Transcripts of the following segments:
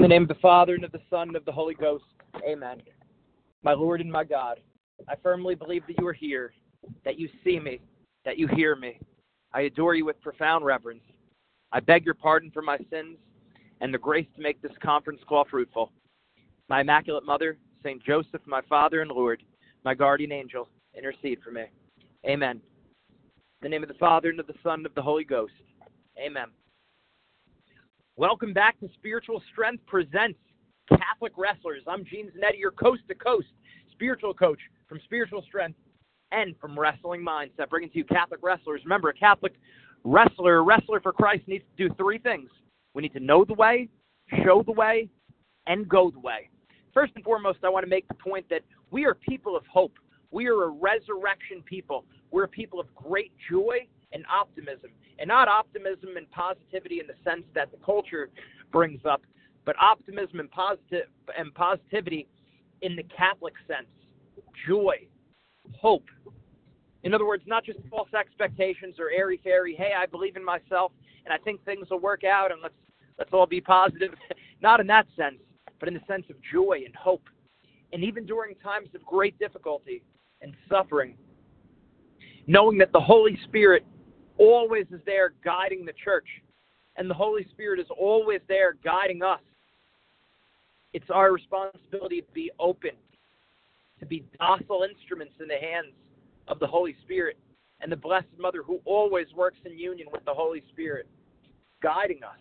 In the name of the Father, and of the Son, and of the Holy Ghost. Amen. My Lord and my God, I firmly believe that you are here, that you see me, that you hear me. I adore you with profound reverence. I beg your pardon for my sins and the grace to make this conference call fruitful. My Immaculate Mother, St. Joseph, my Father and Lord, my guardian angel, intercede for me. Amen. In the name of the Father, and of the Son, and of the Holy Ghost. Amen. Welcome back to Spiritual Strength Presents Catholic Wrestlers. I'm Gene Zanetti, your coast to coast spiritual coach from Spiritual Strength and from Wrestling Mindset, bringing to you Catholic wrestlers. Remember, a Catholic wrestler, a wrestler for Christ, needs to do three things we need to know the way, show the way, and go the way. First and foremost, I want to make the point that we are people of hope. We are a resurrection people. We're a people of great joy and optimism and not optimism and positivity in the sense that the culture brings up, but optimism and positive and positivity in the Catholic sense, joy, hope. In other words, not just false expectations or airy fairy. Hey, I believe in myself and I think things will work out and let's let's all be positive. not in that sense, but in the sense of joy and hope. And even during times of great difficulty and suffering, knowing that the Holy Spirit always is there guiding the church, and the Holy Spirit is always there guiding us. It's our responsibility to be open, to be docile instruments in the hands of the Holy Spirit and the Blessed Mother who always works in union with the Holy Spirit, guiding us.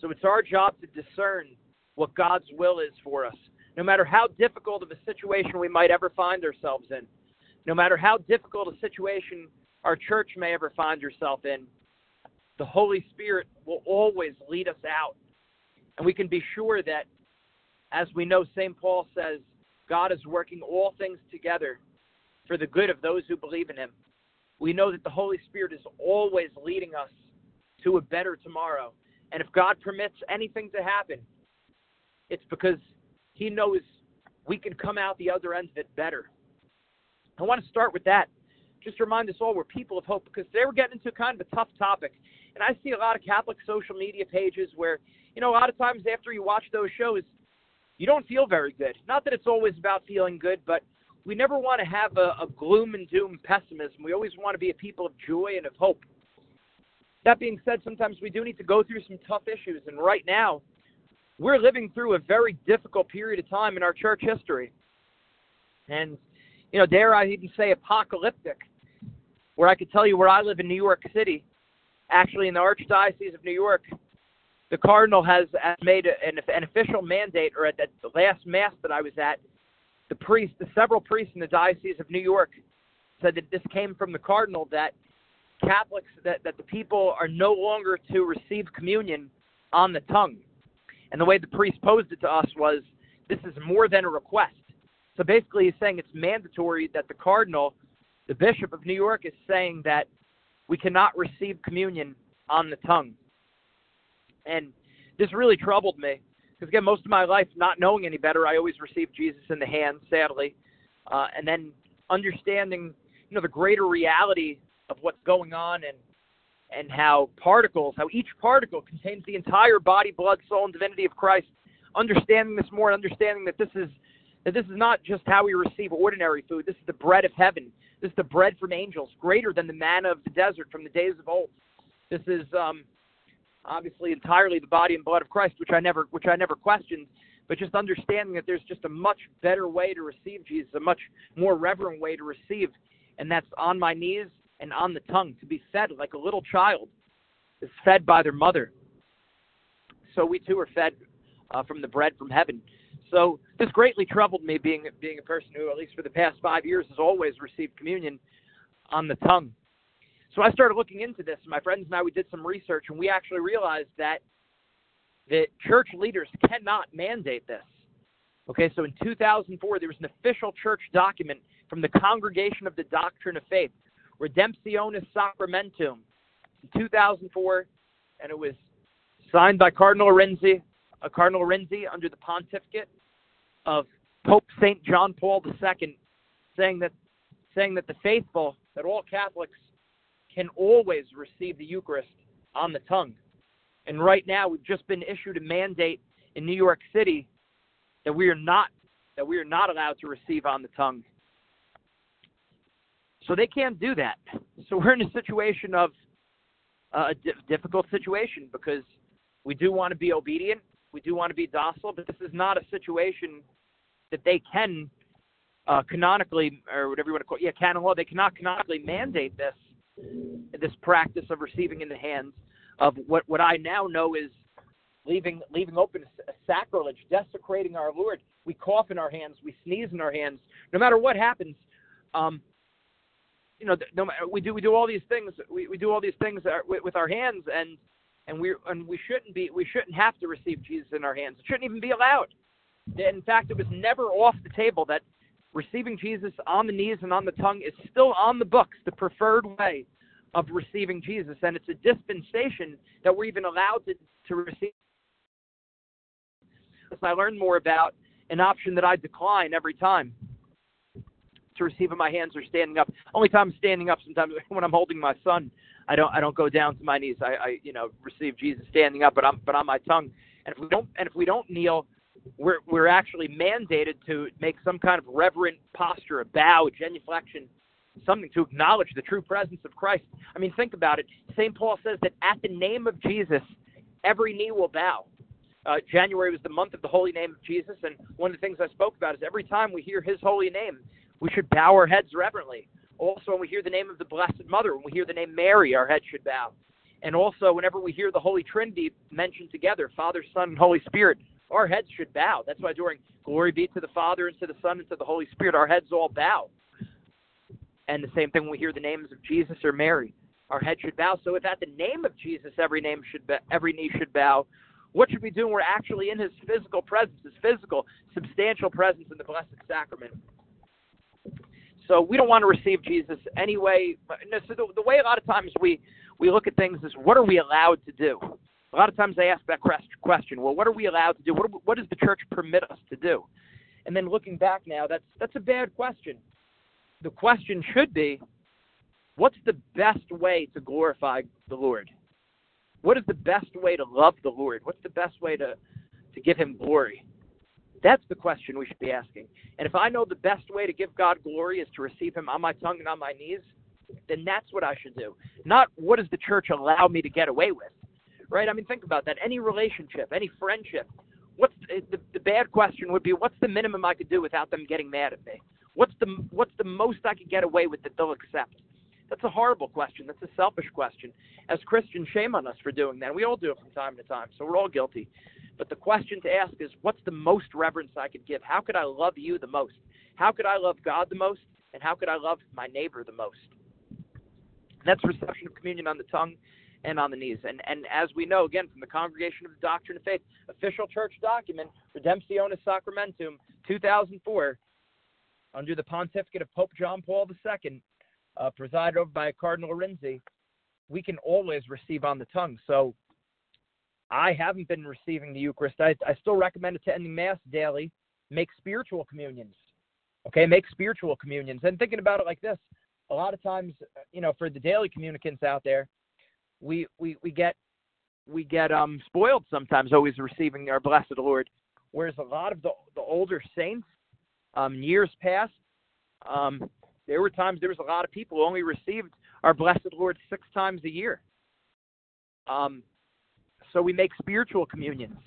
So it's our job to discern what God's will is for us, no matter how difficult of a situation we might ever find ourselves in, no matter how difficult a situation our church may ever find yourself in, the Holy Spirit will always lead us out. And we can be sure that, as we know, St. Paul says, God is working all things together for the good of those who believe in Him. We know that the Holy Spirit is always leading us to a better tomorrow. And if God permits anything to happen, it's because He knows we can come out the other end of it better. I want to start with that just remind us all we're people of hope because today we're getting into kind of a tough topic. And I see a lot of Catholic social media pages where, you know, a lot of times after you watch those shows, you don't feel very good. Not that it's always about feeling good, but we never want to have a, a gloom and doom pessimism. We always want to be a people of joy and of hope. That being said, sometimes we do need to go through some tough issues. And right now, we're living through a very difficult period of time in our church history. And, you know, dare I even say apocalyptic where I could tell you where I live in New York City, actually in the Archdiocese of New York, the Cardinal has made an, an official mandate, or at the last Mass that I was at, the priest, the several priests in the Diocese of New York said that this came from the Cardinal that Catholics, that, that the people are no longer to receive communion on the tongue. And the way the priest posed it to us was this is more than a request. So basically, he's saying it's mandatory that the Cardinal the Bishop of New York is saying that we cannot receive communion on the tongue. And this really troubled me because, again, most of my life, not knowing any better, I always received Jesus in the hand, sadly. Uh, and then understanding, you know, the greater reality of what's going on and and how particles, how each particle contains the entire body, blood, soul, and divinity of Christ. Understanding this more, and understanding that this is that this is not just how we receive ordinary food. This is the bread of heaven. This is the bread from angels, greater than the manna of the desert from the days of old. This is um, obviously entirely the body and blood of Christ, which I never, which I never questioned. But just understanding that there's just a much better way to receive Jesus, a much more reverent way to receive, and that's on my knees and on the tongue, to be fed like a little child is fed by their mother. So we too are fed uh, from the bread from heaven. So this greatly troubled me, being being a person who, at least for the past five years, has always received communion on the tongue. So I started looking into this. My friends and I we did some research, and we actually realized that that church leaders cannot mandate this. Okay, so in 2004, there was an official church document from the Congregation of the Doctrine of Faith, Redemptionis Sacramentum, in 2004, and it was signed by Cardinal Arinze, uh, Cardinal Arinze under the pontificate of Pope Saint John Paul II, saying that saying that the faithful, that all Catholics can always receive the Eucharist on the tongue. And right now, we've just been issued a mandate in New York City that we are not that we are not allowed to receive on the tongue. So they can't do that. So we're in a situation of uh, a di- difficult situation because we do want to be obedient, we do want to be docile, but this is not a situation that they can uh, canonically, or whatever you want to call it, yeah, canon law, they cannot canonically mandate this this practice of receiving in the hands of what what I now know is leaving leaving open sacrilege, desecrating our Lord. We cough in our hands, we sneeze in our hands. No matter what happens, um, you know, no, we do we do all these things. We, we do all these things with, with our hands, and and we and we shouldn't be we shouldn't have to receive Jesus in our hands. It shouldn't even be allowed. In fact, it was never off the table that receiving Jesus on the knees and on the tongue is still on the books, the preferred way of receiving Jesus, and it's a dispensation that we're even allowed to to receive. I learned more about an option that I decline every time to receive in my hands or standing up. Only time I'm standing up sometimes when I'm holding my son. I don't I don't go down to my knees. I, I you know receive Jesus standing up, but I'm but on my tongue. And if we don't and if we don't kneel, we're we're actually mandated to make some kind of reverent posture, a bow, genuflection, something to acknowledge the true presence of Christ. I mean, think about it. St. Paul says that at the name of Jesus, every knee will bow. Uh, January was the month of the holy name of Jesus, and one of the things I spoke about is every time we hear His holy name, we should bow our heads reverently. Also, when we hear the name of the Blessed Mother, when we hear the name Mary, our head should bow. And also, whenever we hear the Holy Trinity mentioned together, Father, Son, and Holy Spirit, our heads should bow. That's why during Glory be to the Father, and to the Son, and to the Holy Spirit, our heads all bow. And the same thing when we hear the names of Jesus or Mary, our head should bow. So if at the name of Jesus every name should every knee should bow, what should we do when we're actually in his physical presence, his physical, substantial presence in the Blessed Sacrament? So we don't want to receive Jesus anyway. So the, the way a lot of times we, we look at things is what are we allowed to do? A lot of times they ask that question. Well, what are we allowed to do? What, what does the church permit us to do? And then looking back now, that's that's a bad question. The question should be, what's the best way to glorify the Lord? What is the best way to love the Lord? What's the best way to to give Him glory? That's the question we should be asking. And if I know the best way to give God glory is to receive Him on my tongue and on my knees, then that's what I should do. Not what does the church allow me to get away with, right? I mean, think about that. Any relationship, any friendship, what's the, the bad question would be what's the minimum I could do without them getting mad at me? What's the what's the most I could get away with that they'll accept? That's a horrible question. That's a selfish question. As Christians, shame on us for doing that. We all do it from time to time, so we're all guilty. But the question to ask is what's the most reverence I could give? How could I love you the most? How could I love God the most? And how could I love my neighbor the most? That's reception of communion on the tongue and on the knees. And, and as we know, again, from the Congregation of the Doctrine of Faith, official church document, Redemptionis Sacramentum, 2004, under the pontificate of Pope John Paul II, uh, presided over by Cardinal Arinze, we can always receive on the tongue. So I haven't been receiving the Eucharist. I, I still recommend attending Mass daily. Make spiritual communions. Okay, make spiritual communions. And thinking about it like this, a lot of times, you know, for the daily communicants out there, we we, we get we get um spoiled sometimes always receiving our blessed Lord. Whereas a lot of the the older saints, um, years past, um, there were times there was a lot of people who only received our blessed Lord six times a year. Um, so we make spiritual communions.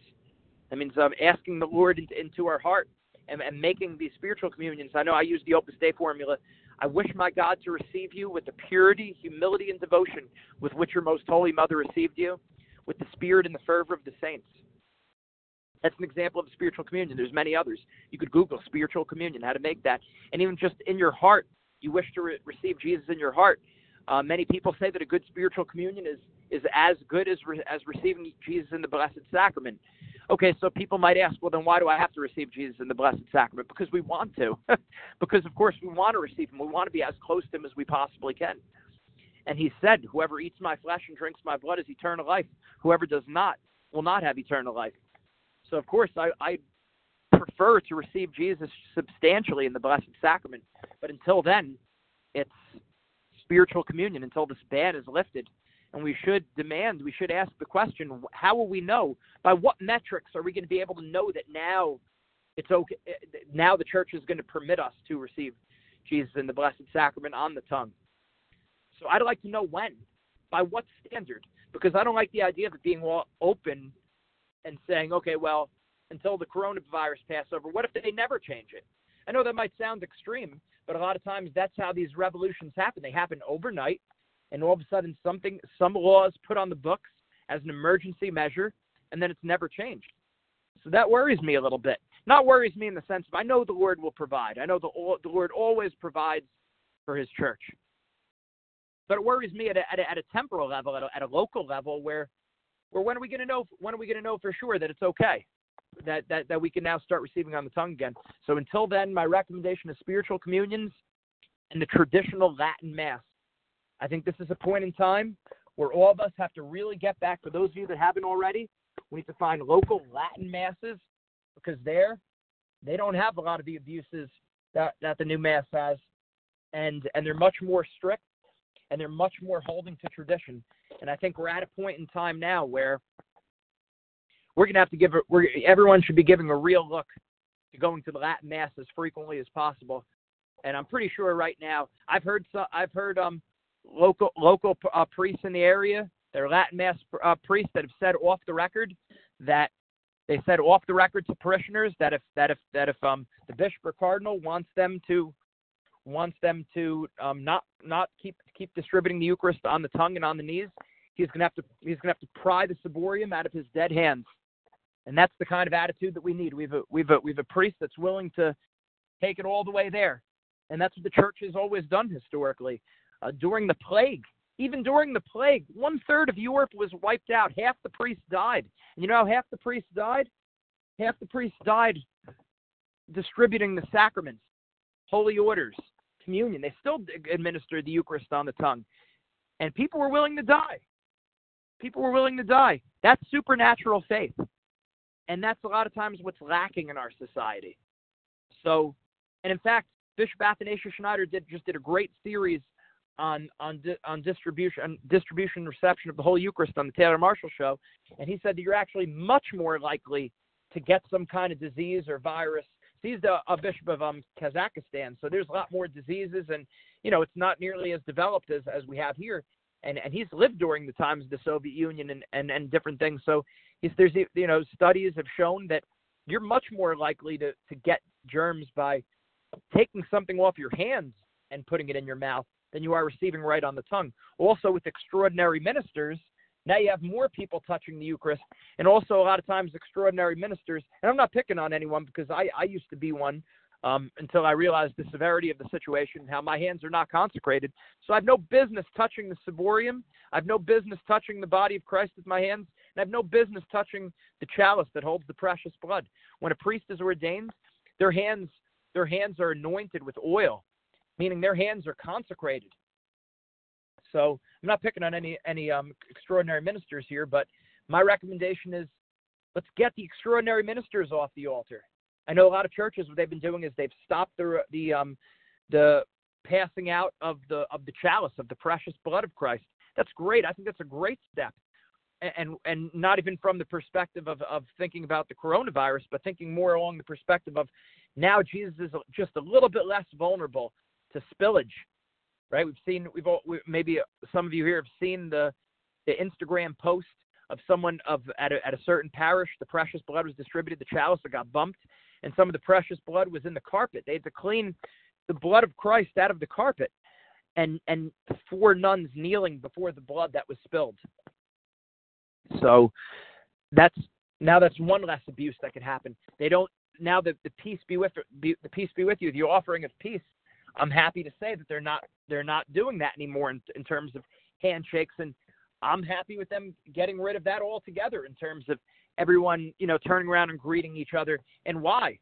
That means um, asking the Lord into, into our heart and, and, making these spiritual communions. I know I use the Opus Dei formula. I wish my God to receive you with the purity, humility, and devotion with which your most holy mother received you, with the spirit and the fervor of the saints. That's an example of spiritual communion. There's many others. You could Google spiritual communion, how to make that. And even just in your heart, you wish to re- receive Jesus in your heart. Uh, many people say that a good spiritual communion is is as good as re- as receiving Jesus in the Blessed Sacrament. Okay, so people might ask, well, then why do I have to receive Jesus in the Blessed Sacrament? Because we want to. because, of course, we want to receive Him. We want to be as close to Him as we possibly can. And He said, Whoever eats my flesh and drinks my blood is eternal life. Whoever does not will not have eternal life. So, of course, I, I prefer to receive Jesus substantially in the Blessed Sacrament. But until then, it's spiritual communion until this ban is lifted and we should demand, we should ask the question: How will we know? By what metrics are we going to be able to know that now it's okay? Now the church is going to permit us to receive Jesus in the Blessed Sacrament on the tongue. So I'd like to know when, by what standard, because I don't like the idea of it being open and saying, okay, well, until the coronavirus pass over, what if they never change it? I know that might sound extreme, but a lot of times that's how these revolutions happen. They happen overnight, and all of a sudden something, some law is put on the books as an emergency measure, and then it's never changed. So that worries me a little bit. Not worries me in the sense of I know the Lord will provide. I know the, the Lord always provides for His church. But it worries me at a, at a, at a temporal level, at a, at a local level, where, where when are we going to know? When are we going to know for sure that it's okay? That, that that we can now start receiving on the tongue again. So until then, my recommendation is spiritual communions and the traditional Latin Mass. I think this is a point in time where all of us have to really get back. For those of you that haven't already, we need to find local Latin masses because there they don't have a lot of the abuses that, that the new mass has, and and they're much more strict and they're much more holding to tradition. And I think we're at a point in time now where we're going to have to give we're, everyone should be giving a real look to going to the Latin mass as frequently as possible. And I'm pretty sure right now I've heard so, I've heard um local local uh, priests in the area, they're Latin mass uh, priests that have said off the record that they said off the record to parishioners that if that if that if um the bishop or cardinal wants them to wants them to um, not not keep keep distributing the Eucharist on the tongue and on the knees, he's gonna have to he's gonna have to pry the ciborium out of his dead hands, and that's the kind of attitude that we need. We've a, we've a, we've a priest that's willing to take it all the way there, and that's what the church has always done historically. Uh, during the plague, even during the plague, one third of Europe was wiped out. Half the priests died. And you know how half the priests died? Half the priests died distributing the sacraments, holy orders, communion. They still administered the Eucharist on the tongue. And people were willing to die. People were willing to die. That's supernatural faith. And that's a lot of times what's lacking in our society. So, and in fact, Bishop Athanasius Schneider did just did a great series on on on distribution on distribution reception of the Holy Eucharist on the Taylor Marshall show, and he said that you're actually much more likely to get some kind of disease or virus he's the a bishop of um, Kazakhstan, so there's a lot more diseases, and you know it's not nearly as developed as as we have here. And and he's lived during the times of the Soviet Union and and and different things. So he's there's you know studies have shown that you're much more likely to to get germs by taking something off your hands and putting it in your mouth than you are receiving right on the tongue. Also, with extraordinary ministers, now you have more people touching the Eucharist, and also a lot of times extraordinary ministers. And I'm not picking on anyone because I, I used to be one um, until I realized the severity of the situation, how my hands are not consecrated. So I have no business touching the ciborium. I have no business touching the body of Christ with my hands, and I have no business touching the chalice that holds the precious blood. When a priest is ordained, their hands their hands are anointed with oil, meaning their hands are consecrated. So I'm not picking on any any um, extraordinary ministers here, but my recommendation is let's get the extraordinary ministers off the altar. I know a lot of churches what they've been doing is they've stopped the the um, the passing out of the of the chalice of the precious blood of Christ. That's great. I think that's a great step. And and not even from the perspective of, of thinking about the coronavirus, but thinking more along the perspective of now Jesus is just a little bit less vulnerable to spillage right? We've seen, we've all, we, maybe some of you here have seen the the Instagram post of someone of at a, at a certain parish, the precious blood was distributed, the chalice got bumped, and some of the precious blood was in the carpet. They had to clean the blood of Christ out of the carpet, and and four nuns kneeling before the blood that was spilled. So that's now that's one less abuse that could happen. They don't now that the peace be with be, the peace be with you, the offering of peace I'm happy to say that they're not they're not doing that anymore in, in terms of handshakes, and I'm happy with them getting rid of that altogether in terms of everyone you know turning around and greeting each other. And why?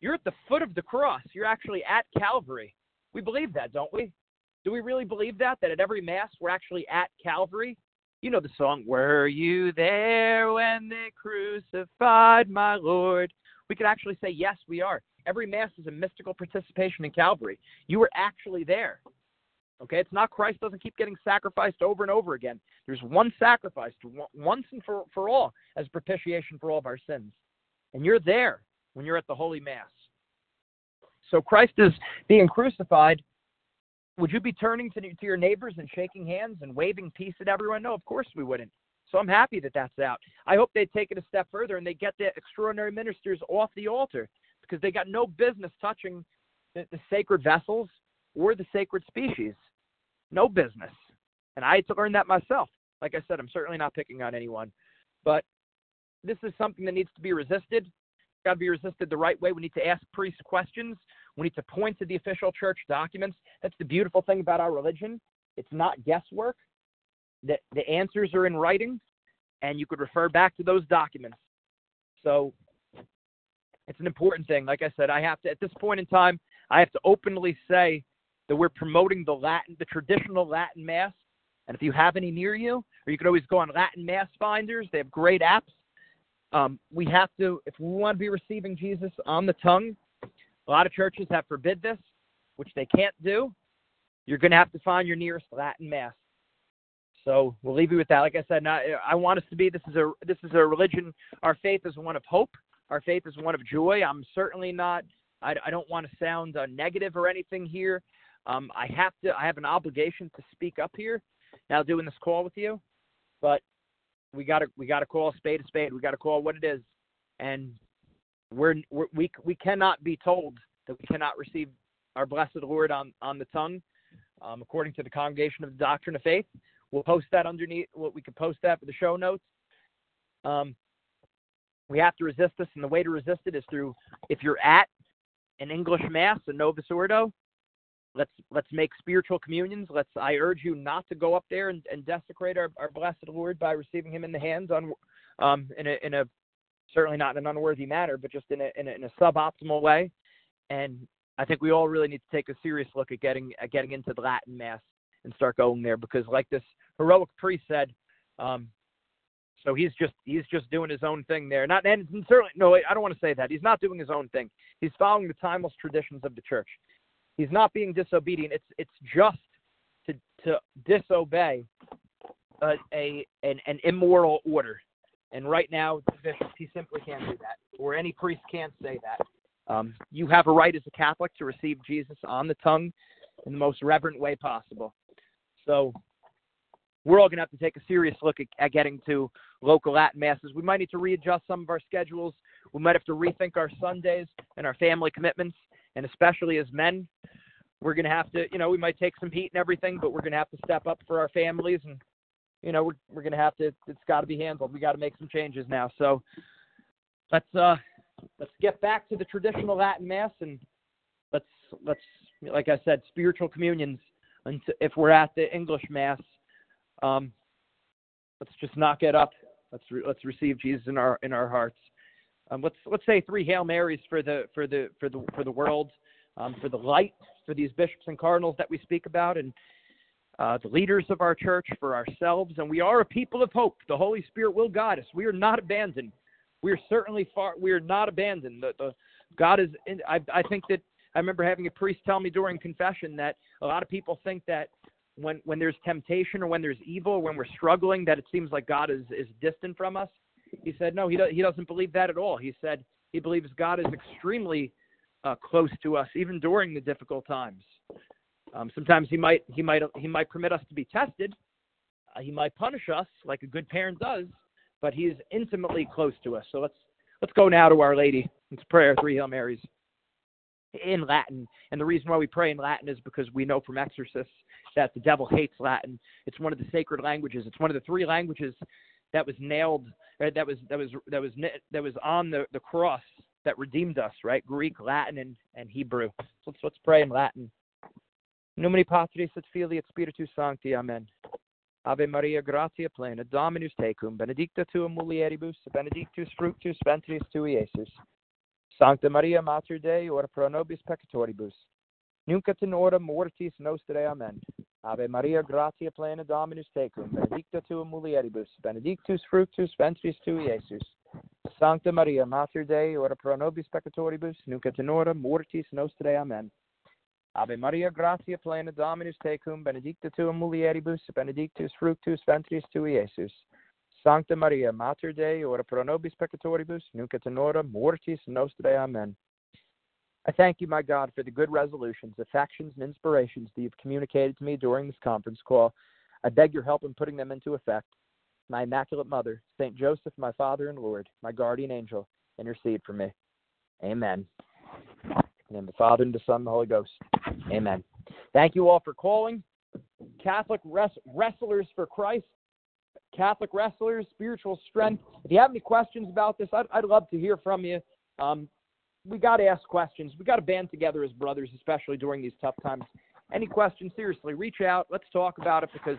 You're at the foot of the cross. You're actually at Calvary. We believe that, don't we? Do we really believe that? That at every mass we're actually at Calvary? You know the song, Were you there when they crucified my Lord? We could actually say, Yes, we are. Every Mass is a mystical participation in Calvary. You were actually there. Okay, it's not Christ doesn't keep getting sacrificed over and over again. There's one sacrifice once and for, for all as propitiation for all of our sins. And you're there when you're at the Holy Mass. So Christ is being crucified. Would you be turning to, to your neighbors and shaking hands and waving peace at everyone? No, of course we wouldn't. So I'm happy that that's out. I hope they take it a step further and they get the extraordinary ministers off the altar because they got no business touching the, the sacred vessels or the sacred species. No business. And I had to learn that myself. Like I said, I'm certainly not picking on anyone. But this is something that needs to be resisted. Got to be resisted the right way. We need to ask priests questions. We need to point to the official church documents. That's the beautiful thing about our religion. It's not guesswork. The, the answers are in writing, and you could refer back to those documents. So it's an important thing. Like I said, I have to, at this point in time, I have to openly say that we're promoting the Latin, the traditional Latin Mass. And if you have any near you, or you could always go on Latin Mass Finders, they have great apps. Um, we have to, if we want to be receiving Jesus on the tongue, a lot of churches have forbid this, which they can't do. You're going to have to find your nearest Latin Mass. So we'll leave you with that. Like I said, not, I want us to be. This is a this is a religion. Our faith is one of hope. Our faith is one of joy. I'm certainly not. I, I don't want to sound uh, negative or anything here. Um, I have to. I have an obligation to speak up here. Now doing this call with you, but we got to we got to call a spade a spade. We got to call what it is, and we're, we're we we cannot be told that we cannot receive our blessed Lord on on the tongue, um, according to the Congregation of the Doctrine of Faith. We'll post that underneath. Well, we can post that for the show notes. Um, we have to resist this, and the way to resist it is through if you're at an English Mass, a Novus Ordo, let's let's make spiritual communions. Let's I urge you not to go up there and, and desecrate our, our blessed Lord by receiving him in the hands on um in a in a certainly not in an unworthy manner, but just in a in a, in a suboptimal way. And I think we all really need to take a serious look at getting at getting into the Latin Mass and start going there because, like this heroic priest said, um, so he's just he's just doing his own thing there. Not and certainly no, I don't want to say that. He's not doing his own thing. He's following the timeless traditions of the church. He's not being disobedient. It's it's just to to disobey a, a an, an immoral order. And right now, the he simply can't do that, or any priest can't say that. Um, you have a right as a Catholic to receive Jesus on the tongue in the most reverent way possible. So we're all going to have to take a serious look at, at, getting to local Latin masses. We might need to readjust some of our schedules. We might have to rethink our Sundays and our family commitments and especially as men, we're going to have to, you know, we might take some heat and everything, but we're going to have to step up for our families, and you know, we're we're going to have to. It's got to be handled. We got to make some changes now. So let's uh let's get back to the traditional Latin Mass, and let's let's like I said, spiritual communions. And if we're at the English Mass, um, let's just knock it up. Let's re- let's receive Jesus in our in our hearts. Um, let's let's say three Hail Marys for the for the for the for the world, um, for the light, for these bishops and cardinals that we speak about, and uh, the leaders of our church, for ourselves, and we are a people of hope. The Holy Spirit will guide us. We are not abandoned. We are certainly far. We are not abandoned. The, the God is. In, I I think that I remember having a priest tell me during confession that a lot of people think that when when there's temptation or when there's evil, when we're struggling, that it seems like God is is distant from us. He said, no, he, do, he doesn't believe that at all. He said he believes God is extremely uh, close to us, even during the difficult times. Um, sometimes he might he might he might permit us to be tested. Uh, he might punish us like a good parent does, but he is intimately close to us. So let's let's go now to Our Lady. Let's pray our three Hail Marys in Latin. And the reason why we pray in Latin is because we know from exorcists that the devil hates Latin. It's one of the sacred languages. It's one of the three languages that was nailed, that was that was that was that was on the, the cross that redeemed us, right? Greek, Latin, and, and Hebrew. So let's let's pray in Latin. Numini Patris et Filii et Spiritus Sancti. Amen. Ave Maria, gratia plena, Dominus tecum, benedicta tu mulieribus, benedictus fructus ventris tui, Iesus. Sancta Maria, Mater Dei, ora pro nobis peccatoribus, nunc et in hora mortis nostrae. Amen. Ave Maria, gratia plena Dominus tecum, benedicta tu mulieribus, benedictus fructus ventris tui, Iesus. Sancta Maria, Mater Dei, ora pro nobis peccatoribus, nunc et in hora mortis nostrae. Amen. Ave Maria, gratia plena Dominus tecum, benedicta tu mulieribus, benedictus fructus ventris tui, Iesus. Sancta Maria, Mater Dei, ora pro nobis peccatoribus, nunc et in hora mortis nostrae. Amen. I thank you, my God, for the good resolutions, affections, and inspirations that you've communicated to me during this conference call. I beg your help in putting them into effect. My Immaculate Mother, Saint Joseph, my Father and Lord, my guardian angel, intercede for me. Amen. In the Father, and the Son, and the Holy Ghost. Amen. Thank you all for calling. Catholic res- Wrestlers for Christ, Catholic Wrestlers, Spiritual Strength. If you have any questions about this, I'd, I'd love to hear from you. Um, we got to ask questions. We got to band together as brothers, especially during these tough times. Any questions? Seriously, reach out. Let's talk about it because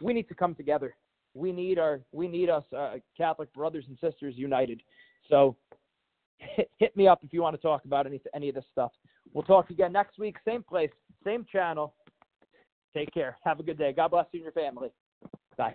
we need to come together. We need our we need us uh, Catholic brothers and sisters united. So hit, me up if you want to talk about any any of this stuff. We'll talk again next week, same place, same channel. Take care. Have a good day. God bless you and your family. Bye.